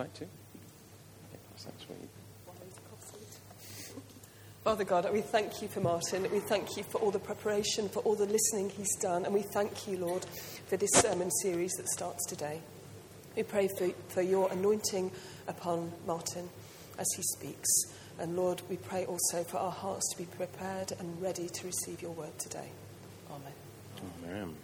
play too? That's what you Father God, we thank you for Martin. We thank you for all the preparation, for all the listening he's done. And we thank you, Lord, for this sermon series that starts today. We pray for, for your anointing upon Martin as he speaks. And Lord, we pray also for our hearts to be prepared and ready to receive your word today. Amen. Amen.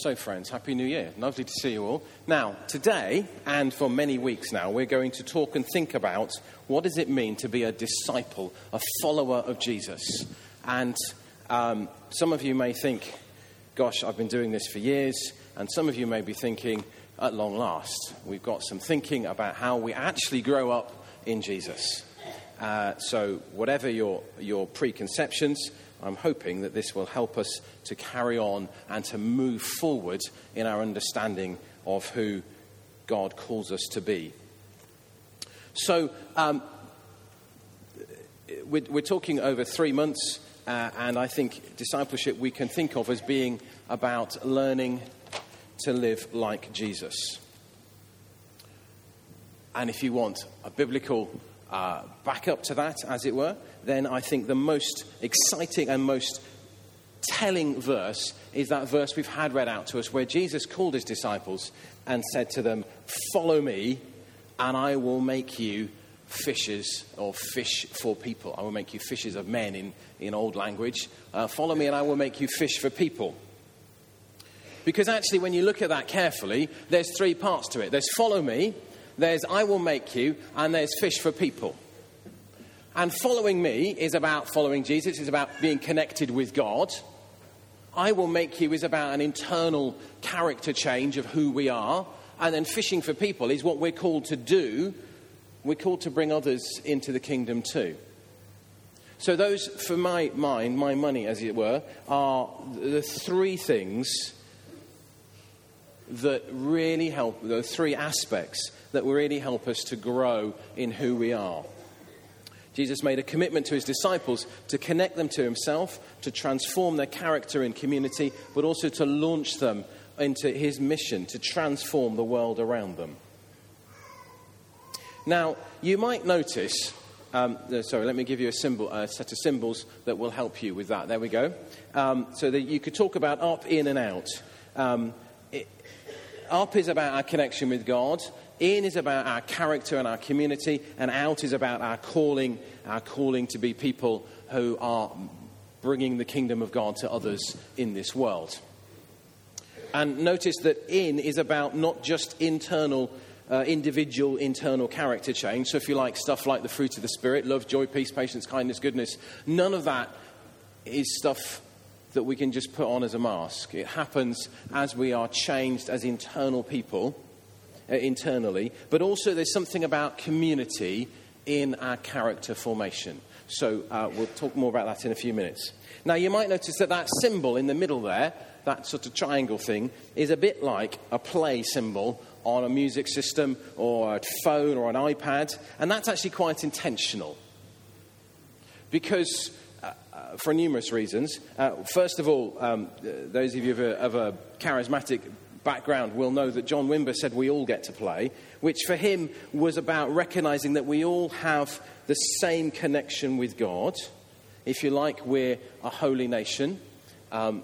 So, friends, Happy New Year. Lovely to see you all. Now, today, and for many weeks now, we're going to talk and think about what does it mean to be a disciple, a follower of Jesus. And um, some of you may think, gosh, I've been doing this for years. And some of you may be thinking, at long last, we've got some thinking about how we actually grow up in Jesus. Uh, so, whatever your, your preconceptions, I'm hoping that this will help us to carry on and to move forward in our understanding of who God calls us to be. So, um, we're, we're, talking over three months, uh, and I think discipleship we can think of as being about learning to live like Jesus. And if you want a biblical uh, backup to that, as it were, then I think the most exciting and most telling verse is that verse we've had read out to us where Jesus called his disciples and said to them, Follow me, and I will make you fishers or fish for people. I will make you fishers of men in, in old language. Uh, follow me, and I will make you fish for people. Because actually, when you look at that carefully, there's three parts to it there's follow me, there's I will make you, and there's fish for people. And following me is about following Jesus, is about being connected with God. I will make you is about an internal character change of who we are. And then fishing for people is what we're called to do. We're called to bring others into the kingdom too. So, those, for my mind, my money, as it were, are the three things that really help, the three aspects that will really help us to grow in who we are. Jesus made a commitment to his disciples to connect them to himself, to transform their character and community, but also to launch them into his mission to transform the world around them. Now, you might notice, um, uh, sorry, let me give you a symbol, a set of symbols that will help you with that. There we go. Um, so that you could talk about up, in, and out. Um, it, up is about our connection with God. In is about our character and our community, and out is about our calling, our calling to be people who are bringing the kingdom of God to others in this world. And notice that in is about not just internal, uh, individual internal character change. So, if you like stuff like the fruit of the Spirit love, joy, peace, patience, kindness, goodness none of that is stuff that we can just put on as a mask. It happens as we are changed as internal people uh, internally, but also there's something about community in our character formation. So uh, we'll talk more about that in a few minutes. Now, you might notice that that symbol in the middle there, that sort of triangle thing, is a bit like a play symbol on a music system or a phone or an iPad, and that's actually quite intentional. Because for numerous reasons. Uh, first of all, um, those of you of a, of a, charismatic background will know that John Wimber said we all get to play, which for him was about recognizing that we all have the same connection with God. If you like, we're a holy nation. Um,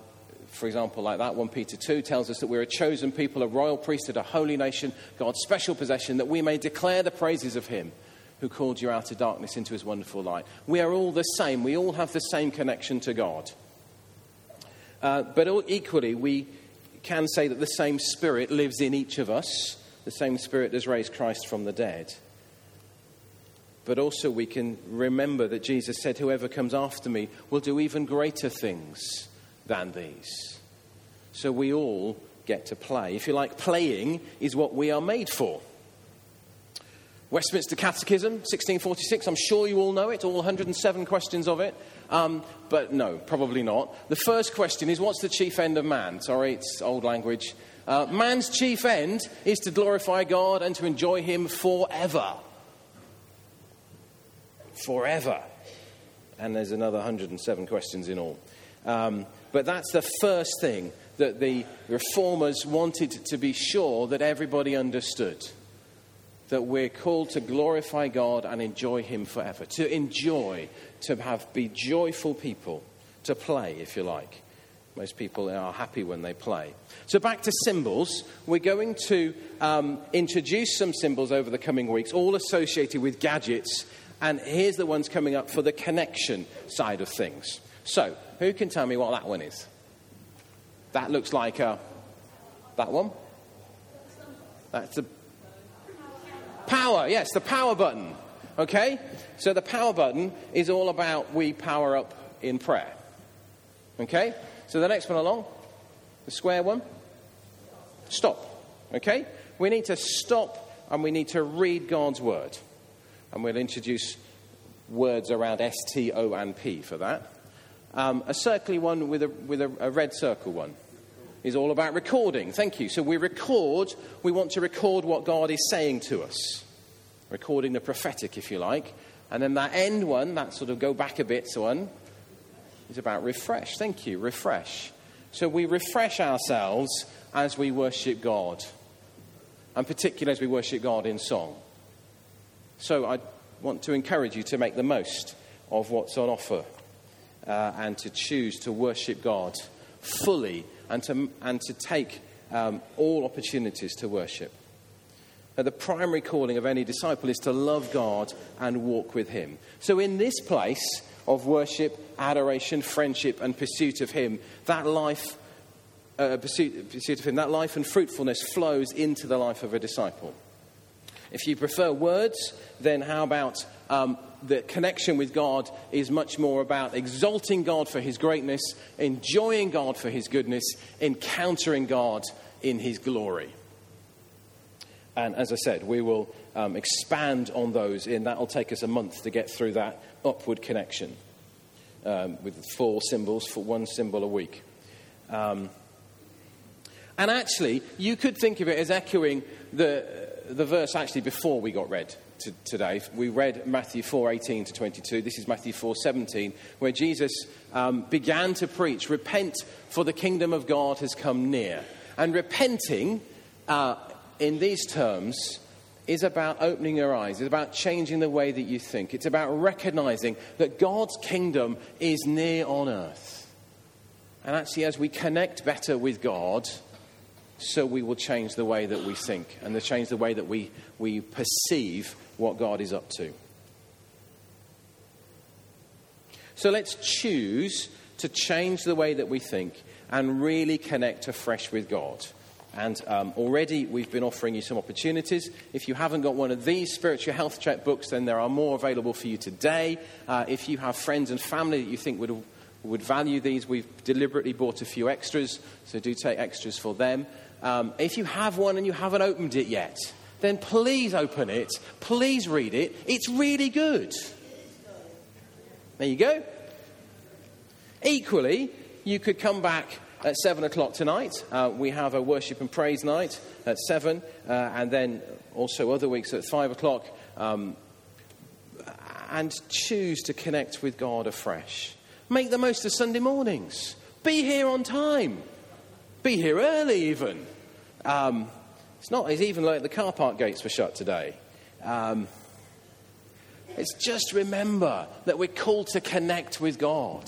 for example, like that, 1 Peter 2 tells us that we're a chosen people, a royal priesthood, a holy nation, God's special possession, that we may declare the praises of Him who called you out of darkness into His wonderful light. We are all the same. We all have the same connection to God. Uh, but equally, we can say that the same Spirit lives in each of us, the same Spirit has raised Christ from the dead. But also, we can remember that Jesus said, Whoever comes after me will do even greater things than these. So we all get to play. If you like, playing is what we are made for. Westminster Catechism, 1646, I'm sure you all know it, all 107 questions of it. Um, but no, probably not. The first question is what's the chief end of man? Sorry, it's old language. Uh, man's chief end is to glorify God and to enjoy Him forever. Forever. And there's another 107 questions in all. Um, but that's the first thing that the reformers wanted to be sure that everybody understood that we're called to glorify God and enjoy Him forever, to enjoy, to have be joyful people, to play, if you like. Most people are happy when they play. So, back to symbols. We're going to um, introduce some symbols over the coming weeks, all associated with gadgets. And here's the ones coming up for the connection side of things. So, who can tell me what that one is? That looks like a. That one? That's the power. Yes, the power button. Okay? So the power button is all about we power up in prayer. Okay? So the next one along, the square one, stop. Okay? We need to stop and we need to read God's word. And we'll introduce words around S, T, O, and P for that. Um, a circly one with, a, with a, a red circle one is all about recording. Thank you. So we record, we want to record what God is saying to us, recording the prophetic, if you like. And then that end one, that sort of go back a bit one, is about refresh. Thank you, refresh. So we refresh ourselves as we worship God, and particularly as we worship God in song. So I want to encourage you to make the most of what's on offer uh, and to choose to worship God fully and to, and to take um, all opportunities to worship. Now, the primary calling of any disciple is to love God and walk with Him. So, in this place of worship, adoration, friendship, and pursuit of Him, that life, uh, pursuit, pursuit of Him, that life and fruitfulness flows into the life of a disciple. If you prefer words, then how about um, the connection with God is much more about exalting God for His greatness, enjoying God for His goodness, encountering God in His glory. And as I said, we will um, expand on those, and that will take us a month to get through that upward connection um, with four symbols for one symbol a week. Um, and actually, you could think of it as echoing the, the verse actually before we got read to, today. We read Matthew 4:18 to 22. This is Matthew 4:17, where Jesus um, began to preach, "Repent, for the kingdom of God has come near." And repenting, uh, in these terms, is about opening your eyes. It's about changing the way that you think. It's about recognizing that God's kingdom is near on earth. And actually, as we connect better with God, so we will change the way that we think and to change the way that we, we perceive what God is up to. So let's choose to change the way that we think and really connect afresh with God. And um, already we've been offering you some opportunities. If you haven't got one of these spiritual health check books, then there are more available for you today. Uh, if you have friends and family that you think would, would value these, we've deliberately bought a few extras, so do take extras for them. Um, if you have one and you haven't opened it yet, then please open it. Please read it. It's really good. There you go. Equally, you could come back at 7 o'clock tonight. Uh, we have a worship and praise night at 7, uh, and then also other weeks at 5 o'clock. Um, and choose to connect with God afresh. Make the most of Sunday mornings. Be here on time. Be here early, even. Um, it's not, it's even like the car park gates were shut today. Um, it's just remember that we're called to connect with God.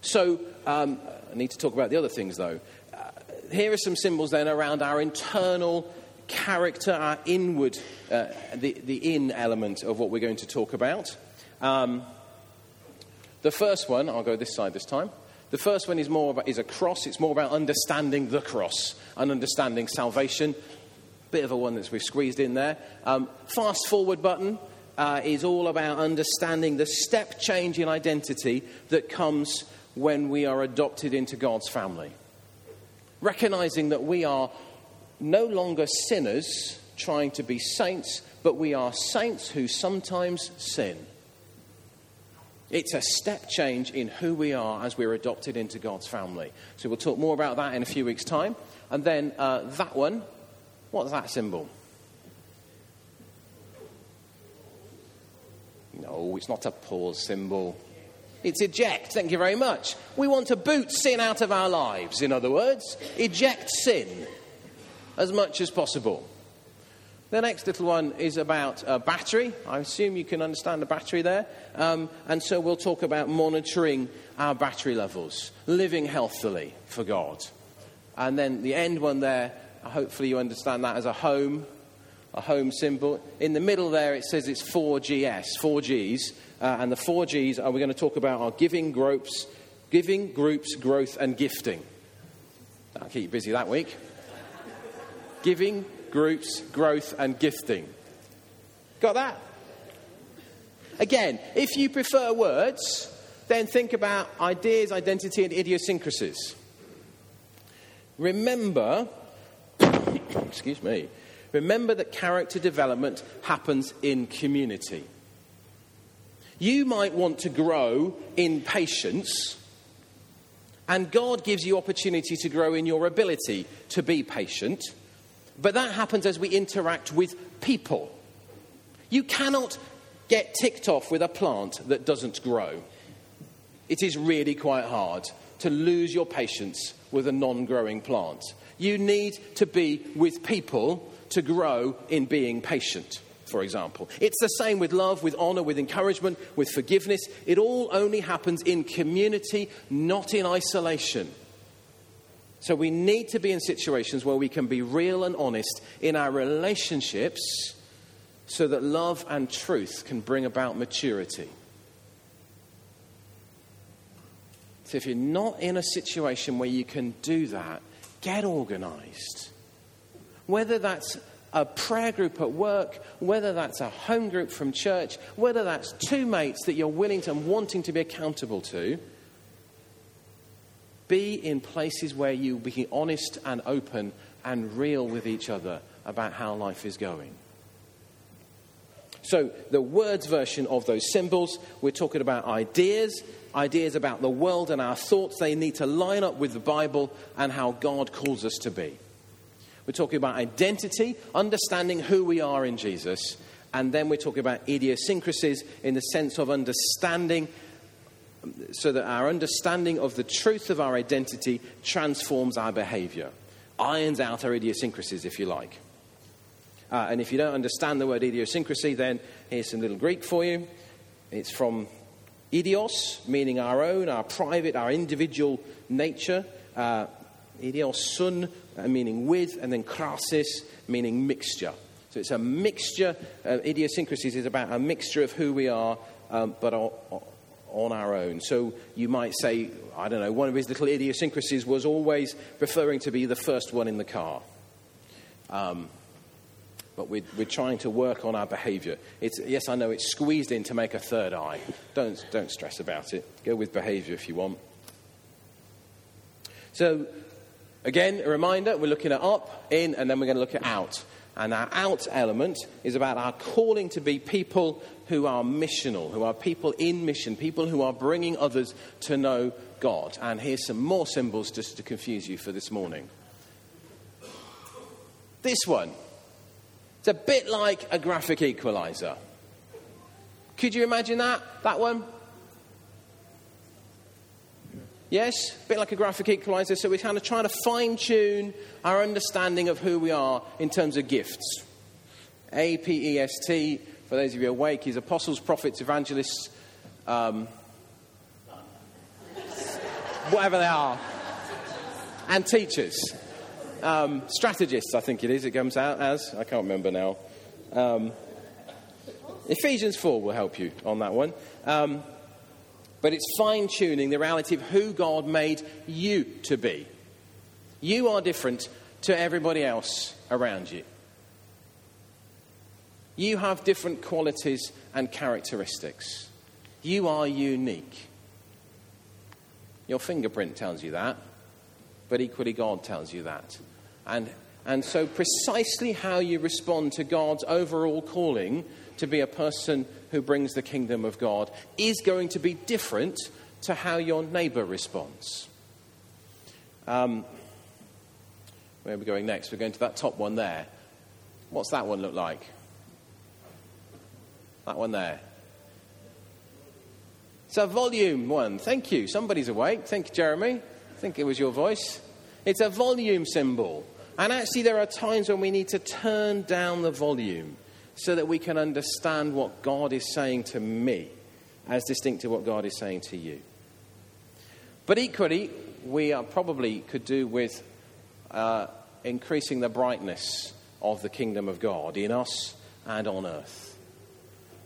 So, um, I need to talk about the other things, though. Uh, here are some symbols then around our internal character, our inward, uh, the, the in element of what we're going to talk about. Um, the first one, I'll go this side this time. The first one is more about, is a cross. It's more about understanding the cross and understanding salvation. Bit of a one that we've squeezed in there. Um, fast forward button uh, is all about understanding the step change in identity that comes when we are adopted into God's family. Recognizing that we are no longer sinners trying to be saints, but we are saints who sometimes sin. It's a step change in who we are as we're adopted into God's family. So we'll talk more about that in a few weeks' time. And then uh, that one, what's that symbol? No, it's not a pause symbol. It's eject. Thank you very much. We want to boot sin out of our lives, in other words, eject sin as much as possible. The next little one is about a battery. I assume you can understand the battery there. Um, and so we'll talk about monitoring our battery levels, living healthily for God. And then the end one there, hopefully you understand that as a home, a home symbol. In the middle there, it says it's 4GS, 4Gs. Uh, and the 4Gs are we're going to talk about our giving groups, giving groups, growth, and gifting. That'll keep you busy that week. giving, groups, growth, and gifting. Got that? Again, if you prefer words, then think about ideas, identity, and idiosyncrasies. Remember, excuse me, remember that character development happens in community. You might want to grow in patience, and God gives you opportunity to grow in your ability to be patient. But that happens as we interact with people. You cannot get ticked off with a plant that doesn't grow. It is really quite hard to lose your patience with a non growing plant. You need to be with people to grow in being patient, for example. It's the same with love, with honor, with encouragement, with forgiveness. It all only happens in community, not in isolation. So we need to be in situations where we can be real and honest in our relationships so that love and truth can bring about maturity. So if you're not in a situation where you can do that, get organized. Whether that's a prayer group at work, whether that's a home group from church, whether that's two mates that you're willing to and wanting to be accountable to, be in places where you be honest and open and real with each other about how life is going. So, the words version of those symbols, we're talking about ideas, ideas about the world and our thoughts. They need to line up with the Bible and how God calls us to be. We're talking about identity, understanding who we are in Jesus, and then we're talking about idiosyncrasies in the sense of understanding so that our understanding of the truth of our identity transforms our behavior, irons out our idiosyncrasies, if you like. Uh, and if you don't understand the word idiosyncrasy, then here's some little Greek for you. It's from idios, meaning our own, our private, our individual nature. Uh, idios, sun, uh, meaning with, and then krasis, meaning mixture. So it's a mixture. Uh, idiosyncrasies is about a mixture of who we are, um, but on our own. So you might say, I don't know, one of his little idiosyncrasies was always preferring to be the first one in the car. Um, but we're, we're trying to work on our behavior. It's, yes, I know it's squeezed in to make a third eye. Don't, don't stress about it. Go with behavior if you want. So, again, a reminder we're looking at up, in, and then we're going to look at out. And our out element is about our calling to be people who are missional, who are people in mission, people who are bringing others to know God. And here's some more symbols just to confuse you for this morning. This one. It's a bit like a graphic equalizer. Could you imagine that? That one? Yes, a bit like a graphic equalizer. So we're kind of trying to fine tune our understanding of who we are in terms of gifts. A P E S T, for those of you awake, is apostles, prophets, evangelists, um, whatever they are, and teachers. Um, strategists, I think it is, it comes out as. I can't remember now. Um, Ephesians 4 will help you on that one. Um, but it's fine tuning the reality of who God made you to be. You are different to everybody else around you. You have different qualities and characteristics. You are unique. Your fingerprint tells you that, but equally God tells you that. And, and so, precisely how you respond to God's overall calling to be a person who brings the kingdom of God is going to be different to how your neighbor responds. Um, where are we going next? We're going to that top one there. What's that one look like? That one there. It's a volume one. Thank you. Somebody's awake. Thank you, Jeremy. I think it was your voice. It's a volume symbol. And actually, there are times when we need to turn down the volume so that we can understand what God is saying to me as distinct to what God is saying to you. But equally, we probably could do with uh, increasing the brightness of the kingdom of God in us and on earth.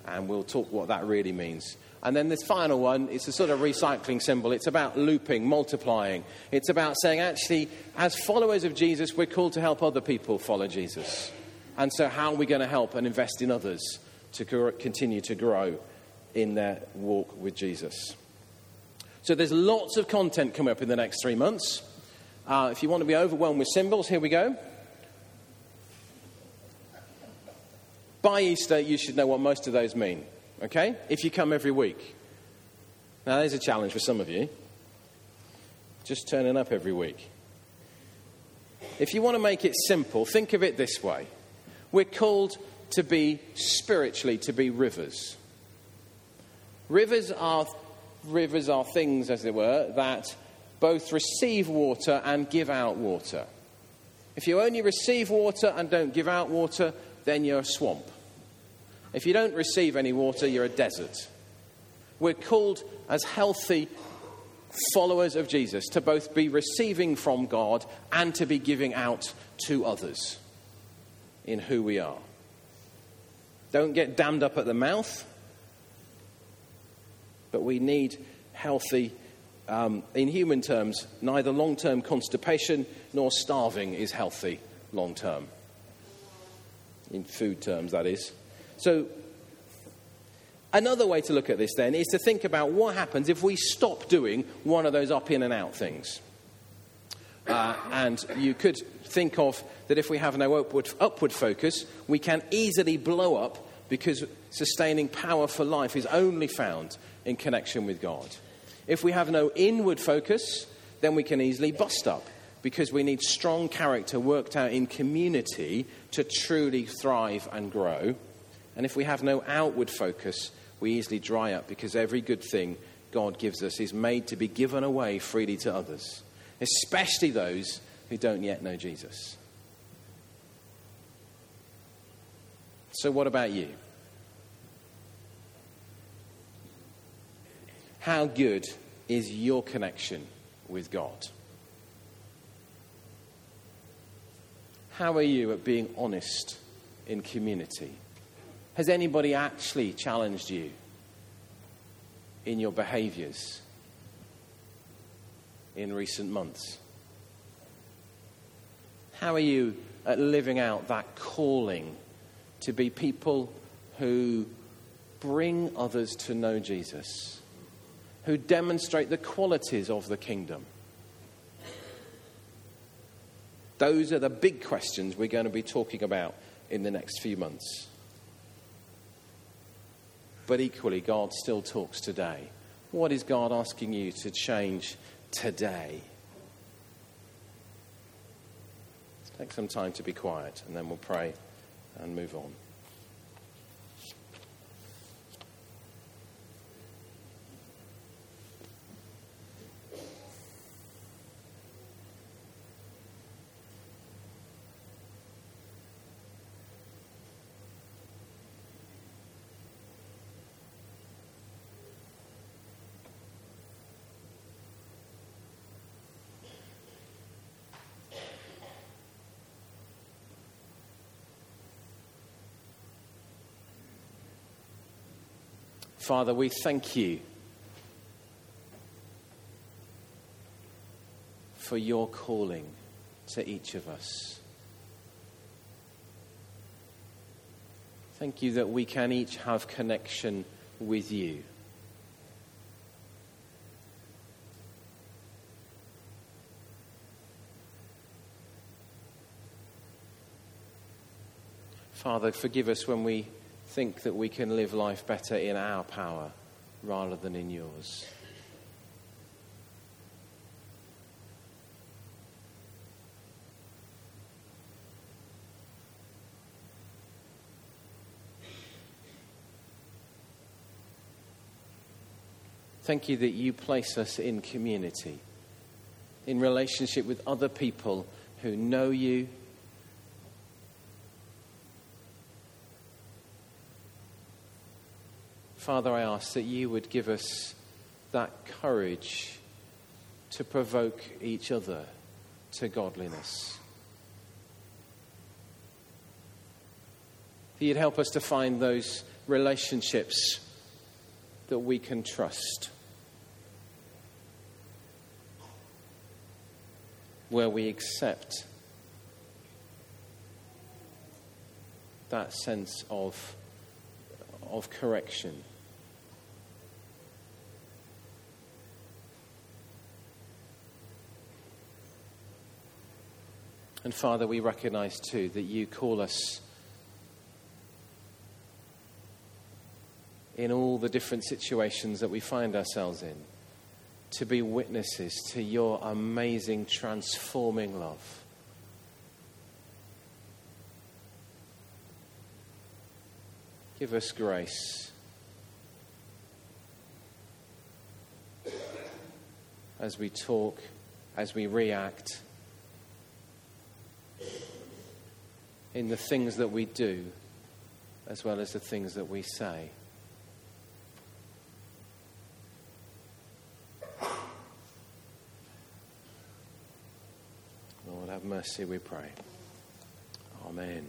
And we'll talk what that really means. And then this final one, it's a sort of recycling symbol. It's about looping, multiplying. It's about saying, actually, as followers of Jesus, we're called to help other people follow Jesus. And so, how are we going to help and invest in others to continue to grow in their walk with Jesus? So, there's lots of content coming up in the next three months. Uh, if you want to be overwhelmed with symbols, here we go. By Easter, you should know what most of those mean, okay? If you come every week. Now, there's a challenge for some of you. Just turning up every week. If you want to make it simple, think of it this way we're called to be spiritually, to be rivers. Rivers are, rivers are things, as it were, that both receive water and give out water. If you only receive water and don't give out water, then you're a swamp. If you don't receive any water, you're a desert. We're called as healthy followers of Jesus to both be receiving from God and to be giving out to others in who we are. Don't get dammed up at the mouth, but we need healthy, um, in human terms, neither long term constipation nor starving is healthy long term. In food terms, that is. So, another way to look at this then is to think about what happens if we stop doing one of those up in and out things. Uh, and you could think of that if we have no upward, upward focus, we can easily blow up because sustaining power for life is only found in connection with God. If we have no inward focus, then we can easily bust up because we need strong character worked out in community to truly thrive and grow. And if we have no outward focus, we easily dry up because every good thing God gives us is made to be given away freely to others, especially those who don't yet know Jesus. So, what about you? How good is your connection with God? How are you at being honest in community? Has anybody actually challenged you in your behaviors in recent months? How are you at living out that calling to be people who bring others to know Jesus, who demonstrate the qualities of the kingdom? Those are the big questions we're going to be talking about in the next few months. But equally, God still talks today. What is God asking you to change today? Take some time to be quiet, and then we'll pray and move on. Father, we thank you for your calling to each of us. Thank you that we can each have connection with you. Father, forgive us when we think that we can live life better in our power rather than in yours. Thank you that you place us in community, in relationship with other people who know you. Father, I ask that you would give us that courage to provoke each other to godliness. That you'd help us to find those relationships that we can trust, where we accept that sense of, of correction. And Father, we recognize too that you call us in all the different situations that we find ourselves in to be witnesses to your amazing transforming love. Give us grace as we talk, as we react in the things that we do as well as the things that we say. Lord, have mercy, we pray. Amen.